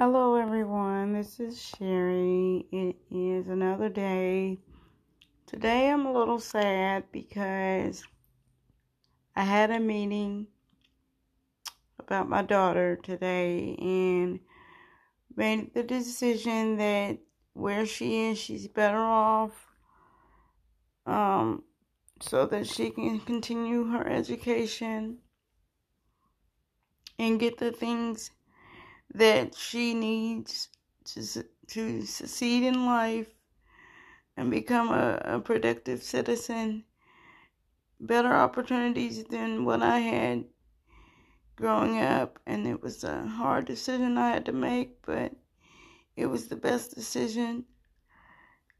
Hello, everyone. This is Sherry. It is another day. Today I'm a little sad because I had a meeting about my daughter today and made the decision that where she is, she's better off um, so that she can continue her education and get the things that she needs to, to succeed in life and become a, a productive citizen. Better opportunities than what I had growing up, and it was a hard decision I had to make, but it was the best decision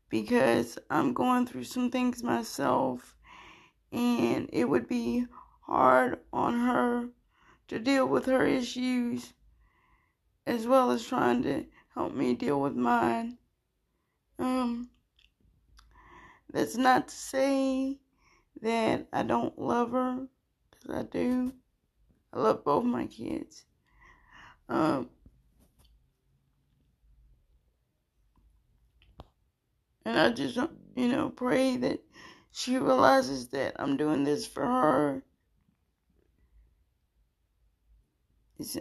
because I'm going through some things myself, and it would be hard on her to deal with her issues as well as trying to help me deal with mine. Um, that's not to say that I don't love her, because I do. I love both my kids. Um, and I just, you know, pray that she realizes that I'm doing this for her.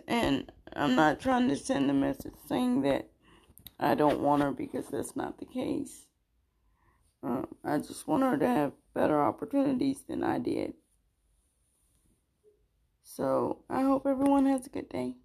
And I'm not trying to send a message saying that I don't want her because that's not the case. Um, I just want her to have better opportunities than I did. So I hope everyone has a good day.